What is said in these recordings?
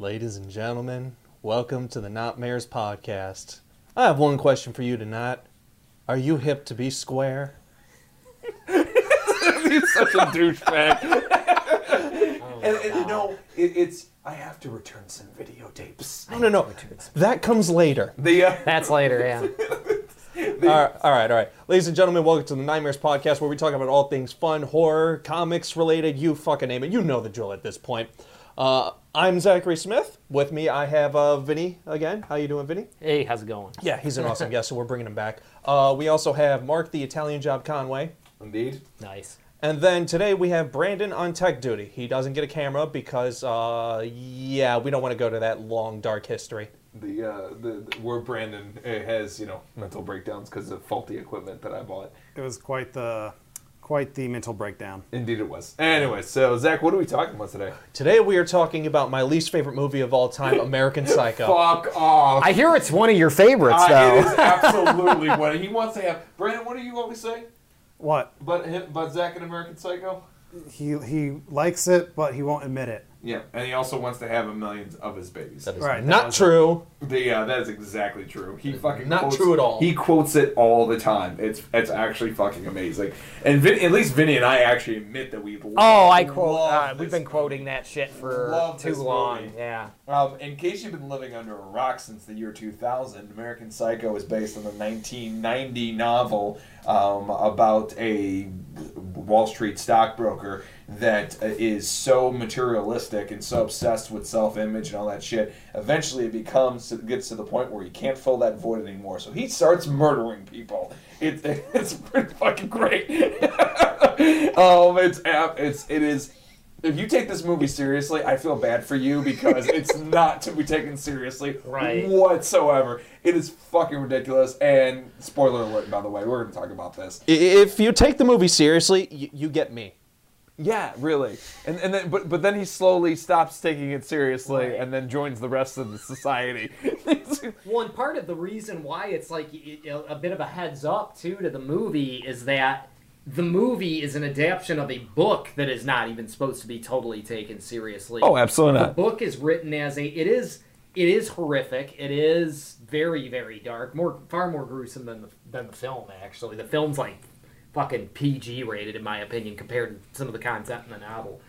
Ladies and gentlemen, welcome to the Nightmares podcast. I have one question for you tonight. Are you hip to be square? He's such a douchebag. And, and no, it, it's I have to return some videotapes. No, no, no. That comes later. The uh, That's later, yeah. All right, all right, all right. Ladies and gentlemen, welcome to the Nightmares podcast where we talk about all things fun, horror, comics related. You fucking name it. You know the drill at this point. Uh, I'm Zachary Smith. With me, I have uh, Vinny again. How you doing, Vinny? Hey, how's it going? Yeah, he's an awesome guest, so we're bringing him back. Uh, we also have Mark, the Italian Job Conway. indeed. Nice. And then today we have Brandon on tech duty. He doesn't get a camera because, uh, yeah, we don't want to go to that long, dark history. The, uh, the, the where Brandon uh, has you know mental breakdowns because of faulty equipment that I bought. It was quite the quite the mental breakdown. Indeed, it was. Anyway, so Zach, what are we talking about today? Today we are talking about my least favorite movie of all time, American Psycho. Fuck off. I hear it's one of your favorites, Uh, though. it is absolutely what he wants to have. Brandon, what do you always say? What But but Zach and American Psycho. he he likes it, but he won't admit it. Yeah, and he also wants to have a million of his babies. That is Right, not was- true. The uh, that is exactly true. He fucking Not quotes, true at all. He quotes it all the time. It's it's actually fucking amazing. And Vin, at least Vinny and I actually admit that we. oh, I quote. love Uh, we've this been quoting that shit for Love too long. movie. Yeah. Um, in case you've been living under a rock since the year 2000, American Psycho is based on the 1990 novel um, about a Wall Street stockbroker that uh, so materialistic and so obsessed with self-image and all that shit. Eventually, it becomes it gets to the point where he can't fill that void anymore. So he starts murdering people. It, it's pretty fucking great. um, it's ap- it's it is if you take this movie seriously, I feel bad for you because it's not to be taken seriously Right. whatsoever. It is fucking ridiculous. And spoiler alert, by the way, we're going to talk about this. If you take the movie seriously, you, you get me. Yeah, really. And and then but but then he slowly stops taking it seriously Right. and then joins the rest of the society. Well, and part of the reason why it's like a bit of a heads up too to the movie is that the movie is an adaptation of a book that is not even supposed to be totally taken seriously. oh, absolutely not. the book is written as a it is it is horrific it is very very dark more far more gruesome than the than the film actually the film's like fucking pg rated in my opinion compared to some of the content in the novel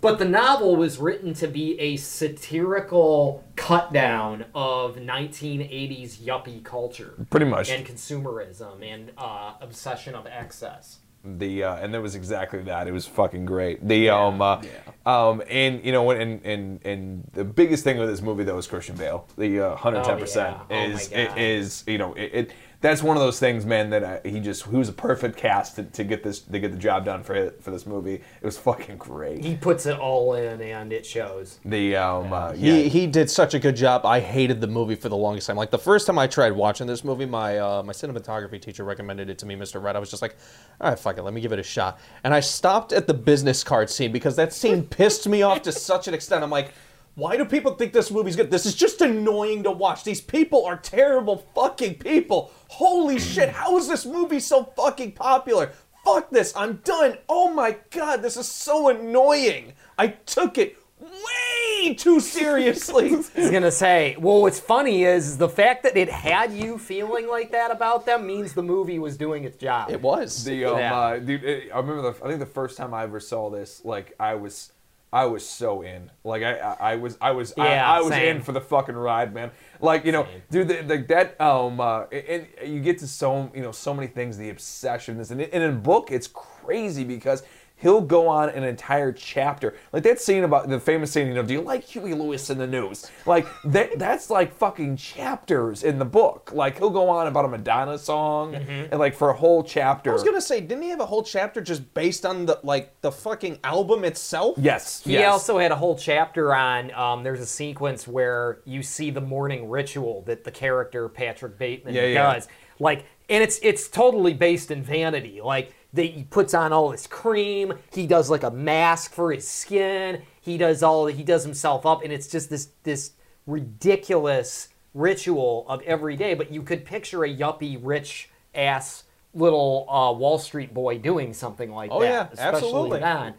but the novel was written to be a satirical cut down of 1980s yuppie culture Pretty much. and consumerism and uh, obsession of excess the uh, and that was exactly that. It was fucking great. The um uh, um and you know and and and the biggest thing with this movie though is Christian Bale. The uh, 110 percent Oh, yeah. Oh, is my God. is you know it, it that's one of those things, man. That I, he just he was a perfect cast to, to get this to get the job done for it, for this movie. It was fucking great. he puts it all in and it shows The um uh, He, he did such a good job. I hated the movie for the longest time. Like the first time I tried watching this movie, my uh, my cinematography teacher recommended it to me, Mr. Red. I was just like, all right, fuck it, let me give it a shot. And I stopped at the business card scene because that scene pissed me off to such an extent. I'm like, why do people think this movie's good? This is just annoying to watch. These people are terrible fucking people. Holy shit, how is this movie so fucking popular? Fuck this, I'm done. Oh my god, this is so annoying. I took it way too seriously. I was gonna say, well, what's funny is the fact that it had you feeling like that about them means the movie was doing its job. it was. The um, Yeah. uh, dude, it, I remember. The, I think the first time I ever saw this, like I was, I was so in. Like I, I, I was, I was, Yeah, I, I was same. in for the fucking ride, man. Like you know, Same. dude, the, the, that um, uh, and you get to so you know so many things, the obsessions, and, and in a book, it's crazy because. He'll go on an entire chapter, like that scene about the famous scene. You know, do you like Huey Lewis and the News? Like that. That's like fucking chapters in the book. Like he'll go on about a Madonna song, and like for a whole chapter. I was gonna say, didn't he have a whole chapter just based on the like the fucking album itself? Yes. He yes. also had a whole chapter on. Um, there's a sequence where you see the morning ritual that the character Patrick Bateman Yeah, yeah. does. Like, and it's it's totally based in vanity. Like, they, he puts on all this cream. He does like a mask for his skin. He does all. He does himself up, and it's just this this ridiculous ritual of every day. But you could picture a yuppie rich ass little uh, Wall Street boy doing something like Oh, that. yeah, especially absolutely. then.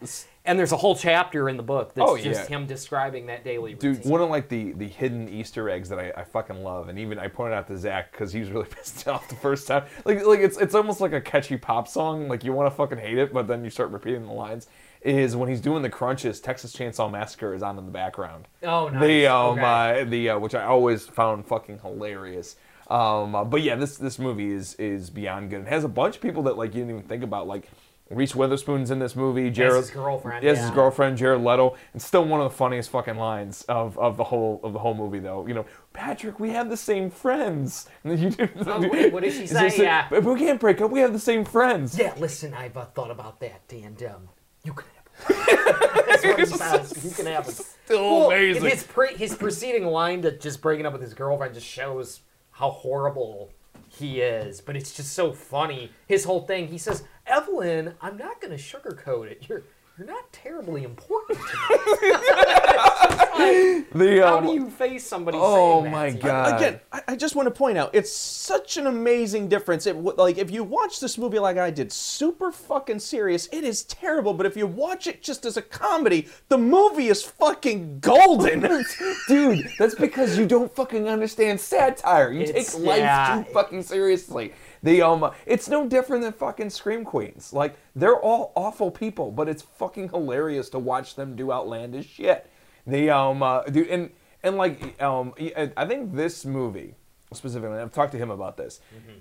And there's a whole chapter in the book that's Oh, just him describing that daily routine. Dude, one of like the the hidden Easter eggs that I, I fucking love, and even I pointed out to Zach because he was really pissed off the first time. Like like it's it's almost like a catchy pop song. Like you want to fucking hate it, but then you start repeating the lines. Is when he's doing the crunches, Texas Chainsaw Massacre is on in the background. Oh, nice. The um Okay. uh, the uh, which I always found fucking hilarious. Um, uh, but yeah, this this movie is is beyond good. It has a bunch of people that like you didn't even think about. Like Reese Witherspoon's in this movie. Jared, his girlfriend, Yes, his yeah. girlfriend Jared Leto. And still one of the funniest fucking lines of, of the whole of the whole movie though. You know, Patrick, we have the same friends. And then you do, Oh, wait, what did she say? Yeah. "But we can't break up. We have the same friends. Yeah, listen, I've uh, thought about that, and um, you can have That's what he says. You can have it. Still amazing. His, pre- his preceding line to just breaking up with his girlfriend just shows how horrible he is. But it's just so funny. His whole thing, he says, Evelyn, I'm not going to sugarcoat it. You're you're not terribly important to me. The How um, do you face somebody Oh saying that my to you? God. Again, I, I just want to point out it's such an amazing difference. It like if you watch this movie like I did, super fucking serious, it is terrible. But if you watch it just as a comedy, the movie is fucking golden. dude, that's because you don't fucking understand satire. You It's- take life yeah. too fucking seriously. The um, it's no different than fucking scream queens. Like they're all awful people, but it's fucking hilarious to watch them do outlandish shit. The um, uh, dude, and and like um, I think this movie specifically, I've talked to him about this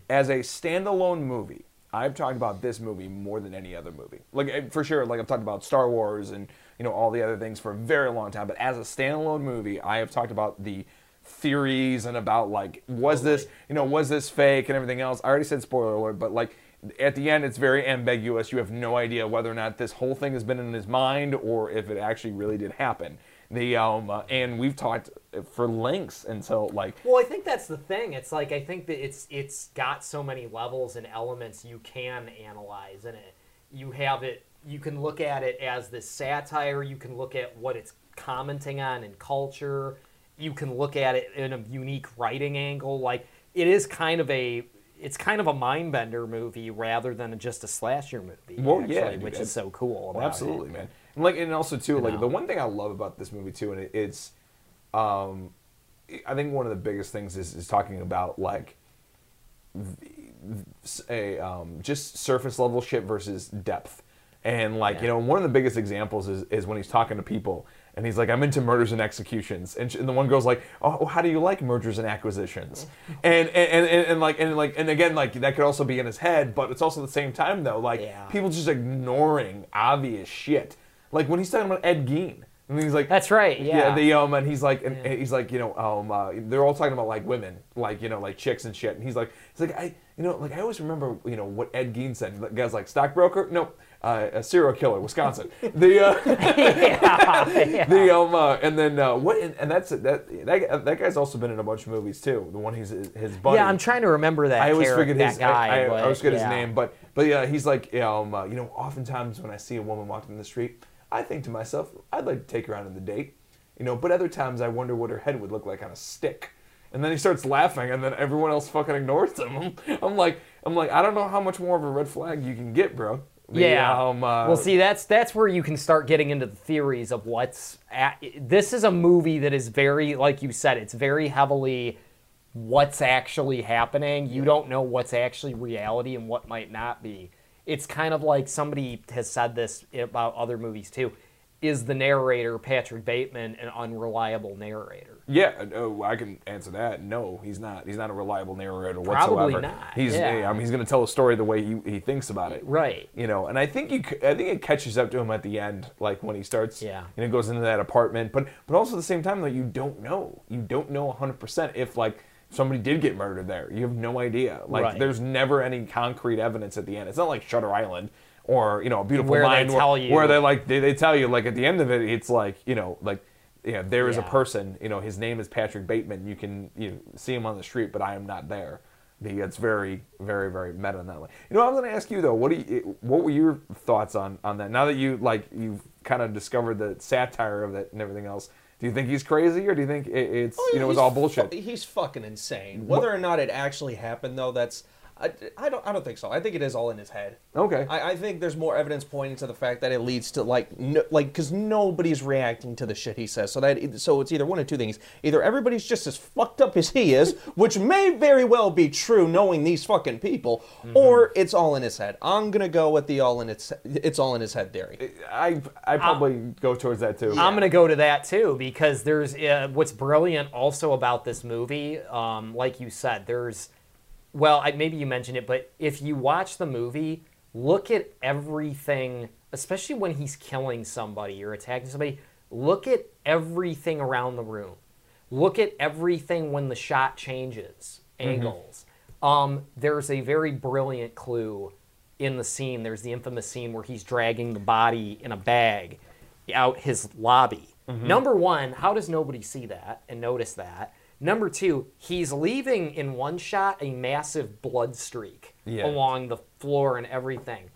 as a standalone movie. I've talked about this movie more than any other movie. Like eh, for sure, like I've talked about Star Wars and you know all the other things for a very long time. But as a standalone movie, I have talked about the theories and about like was this you know was this fake and everything else. I already said spoiler alert, but like at the end, it's very ambiguous. You have no idea whether or not this whole thing has been in his mind or if it actually really did happen. The um uh, and we've talked for lengths until like Well, I think that's the thing. It's like I think that it's it's got so many levels and elements you can analyze in it. You have it. You can look at it as this satire. You can look at what it's commenting on in culture. You can look at it in a unique writing angle. Like it is kind of a it's kind of a mind bender movie rather than just a slasher movie. Well, actually, yeah, dude, which is so cool. About Absolutely, it. man. And like, and also too, like know. the one thing I love about this movie too, and it, it's, um, I think one of the biggest things is, is talking about like a um, just surface level shit versus depth. And like you know, one of the biggest examples is, is when he's talking to people and he's like, "I'm into murders and executions," and, sh- and the one girl's like, "Oh, how do you like mergers and acquisitions?" and, and, and and like and like and again, like that could also be in his head, but it's also at the same time though, like Yeah. people just ignoring obvious shit. Like when he's talking about Ed Gein, and he's like, That's right, yeah. the um, and he's like, and, and he's like, you know, um, uh, they're all talking about like women, like you know, like chicks and shit. And he's like, he's like, I, you know, like I always remember, you know, what Ed Gein said. The guy's like, stockbroker, nope, uh, a serial killer, Wisconsin. the uh, the um, uh, and then uh, what? And, and that's that, that that guy's also been in a bunch of movies too. The one he's his buddy. Yeah, I'm trying to remember that. I always forget his guy. I, I, but, I always forget yeah. his name, but but yeah, he's like um, uh, you know, oftentimes when I see a woman walking in the street, I think to myself, I'd like to take her out on a date, you know. But other times, I wonder what her head would look like on a stick. And then he starts laughing, and then everyone else fucking ignores him. I'm, I'm like, I'm like, I don't know how much more of a red flag you can get, bro. The, Yeah. Um, uh, well, see, that's that's where you can start getting into the theories of what's. At, this is a movie that is very, like you said, it's very heavily what's actually happening. You don't know what's actually reality and what might not be. It's kind of like somebody has said this about other movies too. Is the narrator Patrick Bateman an unreliable narrator? Yeah, uh, I can answer that. No, he's not. He's not a reliable narrator whatsoever. Probably not, He's, yeah. I mean, he's going to tell a story the way he, he thinks about it. Right. You know, and I think you, I think it catches up to him at the end, like when he starts, Yeah. you know, goes into that apartment. But, but also at the same time, though, you don't know. You don't know 100 percent if like somebody did get murdered there. You have no idea. Like, Right. there's never any concrete evidence at the end. It's not like Shutter Island. Or you know, a beautiful Where they mind, tell where, you- where they like they, they tell you like at the end of it, it's like you know like yeah, there is a person. You know, his name is Patrick Bateman. You can you know, see him on the street, but I am not there. The, it's very, very, very meta in that way. You know, I was going to ask you though. What do you? What were your thoughts on on that? Now that you like you've kind of discovered the satire of it and everything else. Do you think he's crazy, or do you think it, it's oh, you know it's all fu- bullshit? he's fucking insane. Whether or not it actually happened, though, that's I, I don't. I don't think so. I think it is all in his head. Okay. I, I think there's more evidence pointing to the fact that it leads to like, no, like, because nobody's reacting to the shit he says. So that so it's either one of two things: either everybody's just as fucked up as he is, which may very well be true, knowing these fucking people, or it's all in his head. I'm gonna go with the all in its it's all in his head theory. I I probably go towards that too. I'm gonna go to that too because there's uh, what's brilliant also about this movie. Um, like you said, there's well, I, maybe you mentioned it, but if you watch the movie, look at everything, especially when he's killing somebody or attacking somebody. Look at everything around the room. Look at everything when the shot changes angles. Um, there's a very brilliant clue in the scene. There's the infamous scene where he's dragging the body in a bag out his lobby. Number one, how does nobody see that and notice that? Number two, he's leaving in one shot a massive blood streak Yeah. along the floor and everything.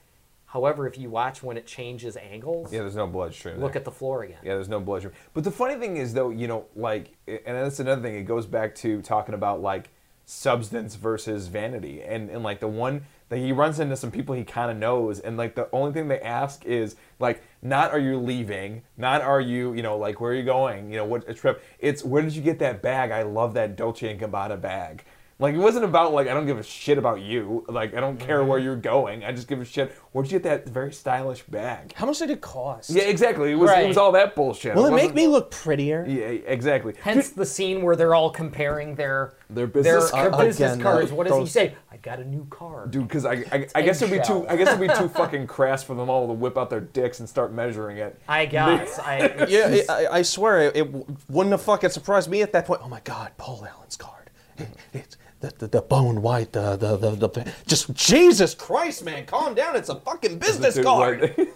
However, if you watch when it changes angles, yeah, there's no bloodstream. look there. at the floor again. Yeah, there's no bloodstream. But the funny thing is, though, you know, like, and that's another thing. It goes back to talking about like substance versus vanity, and and like the one that he runs into some people he kind of knows, and like the only thing they ask is like, not are you leaving, not are you, you know, like where are you going, you know, what a trip. It's where did you get that bag? I love that Dolce and Gabbana bag. Like it wasn't about like I don't give a shit about you. Like I don't care where you're going. I just give a shit. Where'd you get that very stylish bag? How much did it cost? Yeah, exactly. It was it was all that bullshit. Will it make wasn't- me look prettier? Yeah, exactly. Hence the scene where they're all comparing their Their business their, Uh, business again, cards. What does he those- say? I got a new car. Dude, because I, I, I guess it'd be too I guess it'd be too fucking crass for them all to whip out their dicks and start measuring it. I guess. I, Yeah, it, I, I swear it, it wouldn't have fucking surprised me at that point. Oh my god, Paul Allen's card. It, it's the, the, the bone white, the, the, the, the just Jesus Christ, man, calm down. It's a fucking business Dude, card. like-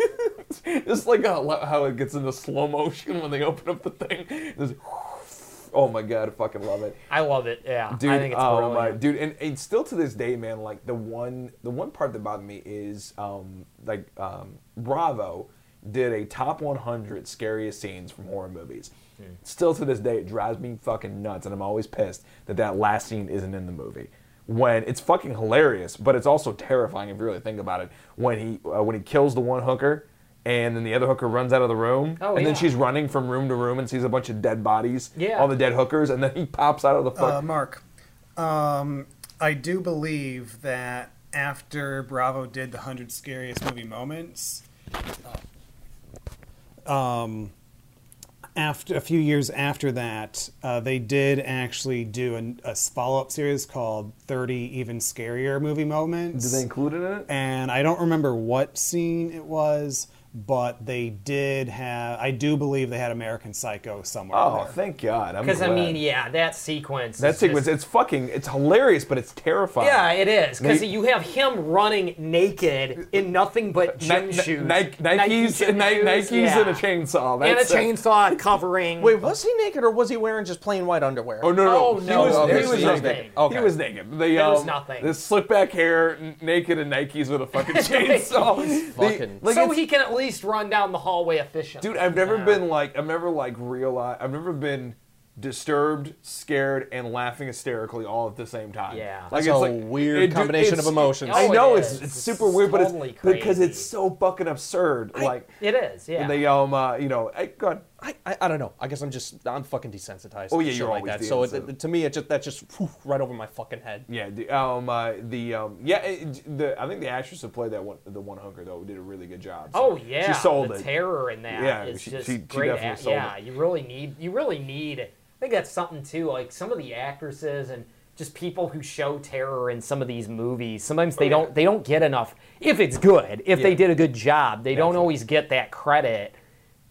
it's like how, how it gets into slow motion when they open up the thing. There's- oh my god, I fucking love it. I love it. Yeah, dude. I think it's oh brilliant. my, dude, and, and still to this day, man. Like the one, the one part that bothered me is, um, like, um, Bravo did a top 100 scariest scenes from horror movies. Still to this day, it drives me fucking nuts, and I'm always pissed that that last scene isn't in the movie. When it's fucking hilarious, but it's also terrifying if you really think about it. When he uh, when he kills the one hooker, and then the other hooker runs out of the room, Oh, and then she's running from room to room and sees a bunch of dead bodies, Yeah. all the dead hookers, and then he pops out of the fuck. Uh, Mark, um, I do believe that after Bravo did the 100 Scariest Movie Moments, um, after a few years after that, uh, they did actually do an, a follow up series called 30 Even Scarier Movie Moments. Did they include it in it? and I don't remember what scene it was, but they did have. I do believe they had American Psycho somewhere. Oh, there. thank God! Because I mean, yeah, that sequence. that sequence, just- it's fucking, it's hilarious, but it's terrifying. yeah, it is because you have him running naked in nothing but gym Ni- shoes, Ni- Nike Nikes, gym Ni- shoes, Nikes yeah. and a chainsaw. and a it. chainsaw covering. Wait, was he naked or was he wearing just plain white underwear? Oh no, no, Oh, he no, was, there he was was nothing. naked. Okay. He was naked. The, There was um, nothing. The slick back hair, n- naked, and Nikes with a fucking chainsaw. The- Fucking- like so he can at least run down the hallway efficiently. Dude, I've never Yeah. been like I've never like realized I've never been disturbed, scared, and laughing hysterically all at the same time. Yeah. like That's a weird dude, combination it's- of emotions. I Oh, it know is. it's, it's It's super weird, but totally it's because it's so fucking absurd. like It is, yeah. And they um uh, you know I, go ahead. I, I, I don't know. I guess I'm just I'm fucking desensitized. Oh, yeah, you're like that. So it, it- to me, it just that just whew, right over my fucking head. Yeah, the, um, uh, the um, yeah, it, the I think the actress who played that one, the one hooker though, did a really good job. So Oh yeah, she sold the it. terror in that Yeah, is she- just she- she great. definitely act- yeah, you really need you really need. I think that's something too. Like some of the actresses and just people who show terror in some of these movies. Sometimes they don't they don't get enough. If it's good, if they did a good job, they don't always get that credit.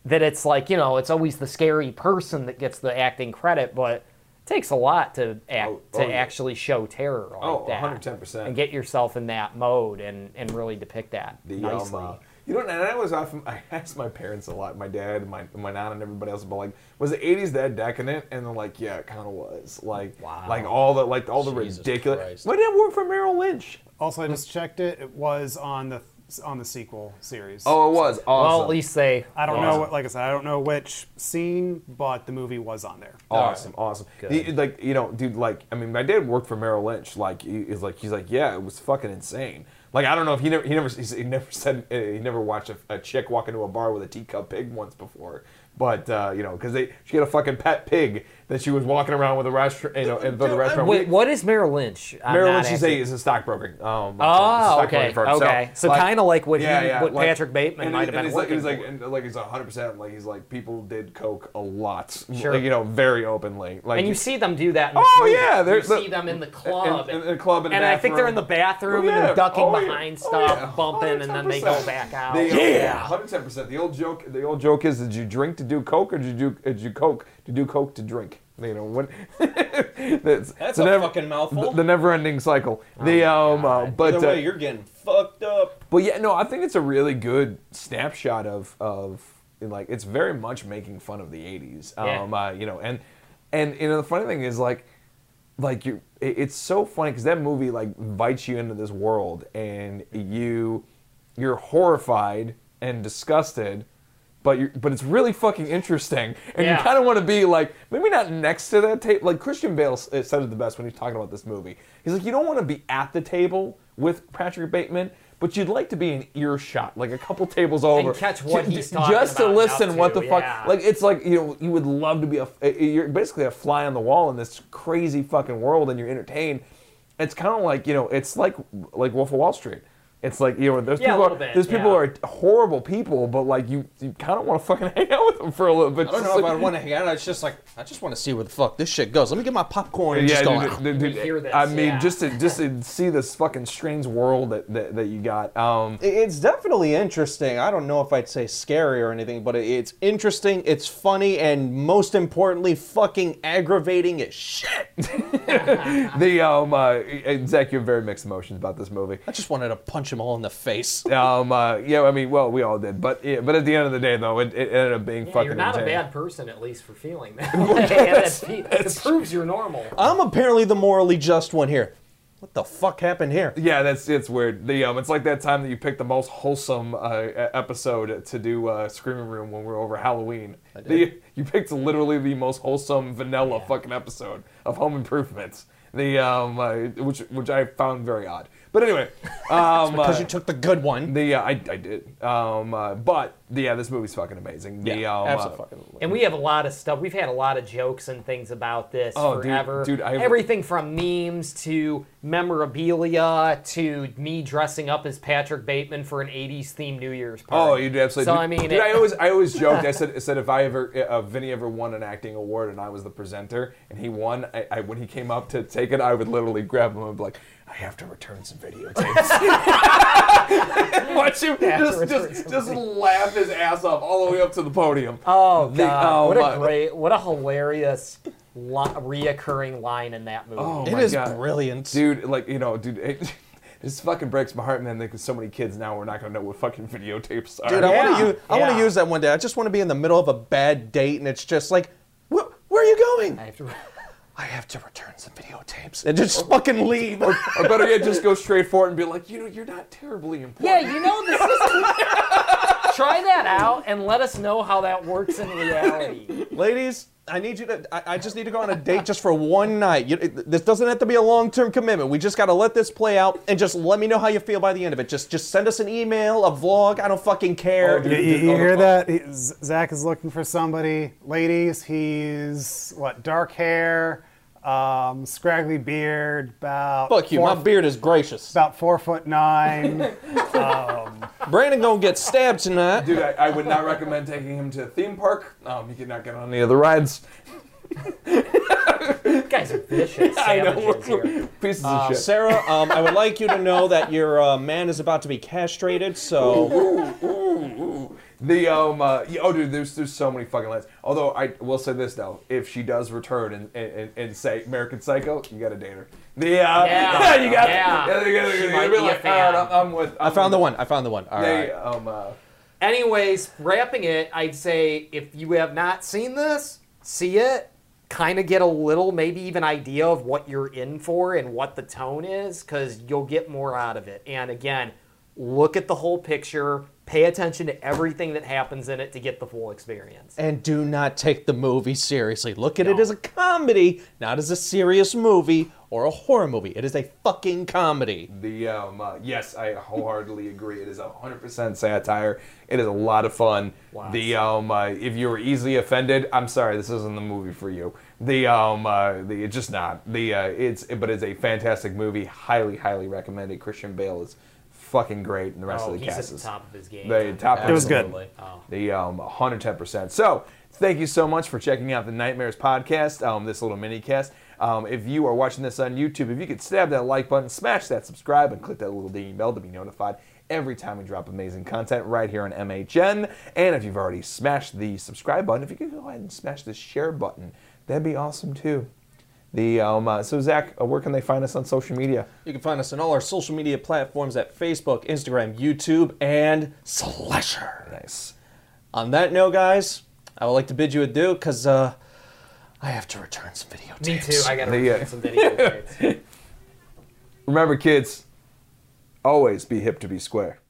That it's like you know, it's always the scary person that gets the acting credit, but it takes a lot to act Oh, to oh, yeah. actually show terror like Oh, that. 110%. and get yourself in that mode and and really depict that The nicely. um, uh, you know, and I was often I asked my parents a lot, my dad, my my nana, and everybody else, but like, was the '80s that decadent? And they're like, yeah, it kind of was. Like, Wow. like all the like all the Jesus ridiculous. Christ. My dad worked for Merrill Lynch. Also, I just checked it. It was on the on the sequel series. Oh, it was awesome. Well, at least they. I don't know awesome. what, like I said, I don't know which scene, but the movie was on there. Awesome, awesome. The- like you know, dude. Like I mean, my dad worked for Merrill Lynch. Like he is like he's like, yeah, it was fucking insane. Like I don't know if he never he never he never said uh, he never watched a, a chick walk into a bar with a teacup pig once before. But uh, you know, because they she had a fucking pet pig that she was walking around with a restaurant, you know, in the restaurant. Wait, what is Merrill Lynch? I'm Merrill Lynch is a, is a stockbroker. Um, Oh, okay, firm. okay. So kinda like what he- what like- Patrick Bateman and might have been he's like, he's like, and like he's hundred percent like he's like people did coke a lot, Sure. like, you know, very openly. Like And you see them do that. In the Oh, movie. yeah, they're- you see the- them in the club, in- in the club, in the and I think they're in the bathroom. bathroom Oh, and yeah. then ducking Oh, yeah. behind Oh, stuff, yeah. bumping, and then they go back out. Yeah, hundred ten percent. The old joke. The old joke is: Did you drink to do coke, or did you do, did you coke to do coke to drink? You know when. that's That's a never- fucking mouthful. The, the never-ending cycle. the um, uh, but Either uh, way, you're getting fucked up. but yeah, no, I think it's a really good snapshot of of like it's very much making fun of the '80s. Yeah. Um, uh, you know, and and you know the funny thing is like like you, it- it's so funny because that movie like invites you into this world and you you're horrified and disgusted. But you but it's really fucking interesting, and Yeah. you kind of want to be like maybe not next to that table. Like Christian Bale said it the best when he's talking about this movie. He's like, you don't want to be at the table with Patrick Bateman, but you'd like to be in earshot, like a couple tables over, catch what he's talking just to and listen what to, the fuck. yeah. Like it's like you know you would love to be a you're basically a fly on the wall in this crazy fucking world, and you're entertained. It's kind of like you know it's like like Wolf of Wall Street. It's like you know, there's Yeah, people. little Are, bit, there's people yeah. who are horrible people, but like you, you kind of want to fucking hang out with them for a little bit. I don't Just know if I want to hang out. It's just like I just want to see where the fuck this shit goes. Let me get my popcorn and yeah, just go. dude, dude, dude, hear this, I mean, yeah. just to just to see this fucking strange world that that, that you got. Um, It's definitely interesting. I don't know if I'd say scary or anything, but it's interesting, it's funny, and most importantly, fucking aggravating as shit. the um, uh, Zach, you have very mixed emotions about this movie. I just wanted to punch them all in the face. Um, uh, yeah, I mean, well, we all did, but yeah, but at the end of the day, though, it, it ended up being Yeah, fucking. you're not a bad person, at least, for feeling that. way. And that's- it proves you're normal. I'm apparently the morally just one here. What the fuck happened here? Yeah, that's it's weird. The um, it's like that time that you picked the most wholesome uh, episode to do uh, Screaming Room when we were over Halloween. did. The, you picked literally the most wholesome vanilla Yeah. fucking episode of Home Improvements. The um, uh, which which I found very odd. But anyway, um, Because uh, you took the good one. the uh, I, I did. Um, uh, but yeah, this movie's fucking amazing. The, Yeah, um, uh, absolutely. And we have a lot of stuff. We've had a lot of jokes and things about this Oh, dude, forever. dude, I have- Everything from memes to memorabilia to me dressing up as Patrick Bateman for an '80s themed New Year's party. Oh, you did absolutely. So dude, I mean, dude, it- I always, I always joked. I said, I said if I ever, uh, Vinny ever won an acting award and I was the presenter and he won, I, I, when he came up to take it, I would literally grab him and be like, I have to return some videotapes. Watch him just, just, just laugh his ass off all the way up to the podium. Oh The- god, oh, what a great, what a hilarious, li- reoccurring line in that movie. Oh It my is God. brilliant. dude. Like you know, dude. It, this fucking breaks my heart, man. Because so many kids now we're not gonna know what fucking videotapes are. Dude, I want to use I want to use that one day. I just want to be in the middle of a bad date, and it's just like, where, where are you going? I have to. I have to return some videotapes, and just fucking leave. or better yet, just go straight for it and be like, you know, you're not terribly important. Yeah, you know this is. Try that out and let us know how that works in reality. Ladies, I need you to. I, I just need to go on a date just for one night. You, it- this doesn't have to be a long-term commitment. We just got to let this play out, and just let me know how you feel by the end of it. Just, just send us an email, a vlog. I don't fucking care. Oh, You, dude. you- you hear that? He- Zach is looking for somebody. Ladies, he's what? Dark hair, um, scraggly beard, about Fuck you. four, My beard is gracious. about four foot nine. Brandon gonna get stabbed tonight. Dude, I, I would not recommend taking him to a theme park. Um, he could not get on any of the rides. Guys are vicious I know. here. Pieces Uh, of shit. Sarah, um, I would like you to know that your uh, man is about to be castrated. So The um, uh, yeah, oh, dude, there's there's so many fucking lines. Although I will say this though, if she does return and and, and say American Psycho, you gotta date her. The uh, Yeah. you got Yeah. yeah, you gotta, She you might gotta be be a like, fan. all right, I'm, I'm with. I found the one. I found the one. All They right. um, uh, Anyways, wrapping it, I'd say if you have not seen this, see it. Kind of get a little, maybe even idea of what you're in for and what the tone is, because you'll get more out of it. And again, look at the whole picture, pay attention to everything that happens in it to get the full experience. And do not take the movie seriously. Look at it as a comedy, not as a serious movie or a horror movie. It is a fucking comedy. The um, uh, yes, I wholeheartedly agree. It is hundred percent satire. It is a lot of fun. Wow. The um, uh, if you were easily offended, I'm sorry, this isn't the movie for you. The um, uh, the it's just not the uh, it's but it's a fantastic movie. Highly, highly recommended. Christian Bale is fucking great, and the rest Oh, of the he's at cast the is top of his game. the top. It was good. Oh. The um, 110%. So, thank you so much for checking out the Nightmares podcast, um, this little mini cast. Um, if you are watching this on YouTube, if you could stab that like button, smash that subscribe, and click that little ding bell to be notified every time we drop amazing content right here on MHN. And if you've already smashed the subscribe button, if you could go ahead and smash the share button, that'd be awesome too. The um, uh, so Zach, uh, where can they find us on social media? You can find us on all our social media platforms at Facebook, Instagram, YouTube, and Slasher. Nice. On that note, guys, I would like to bid you adieu because uh, I have to return some videotapes. Me too. I gotta return uh, some video tapes. Remember, kids, always be hip to be square.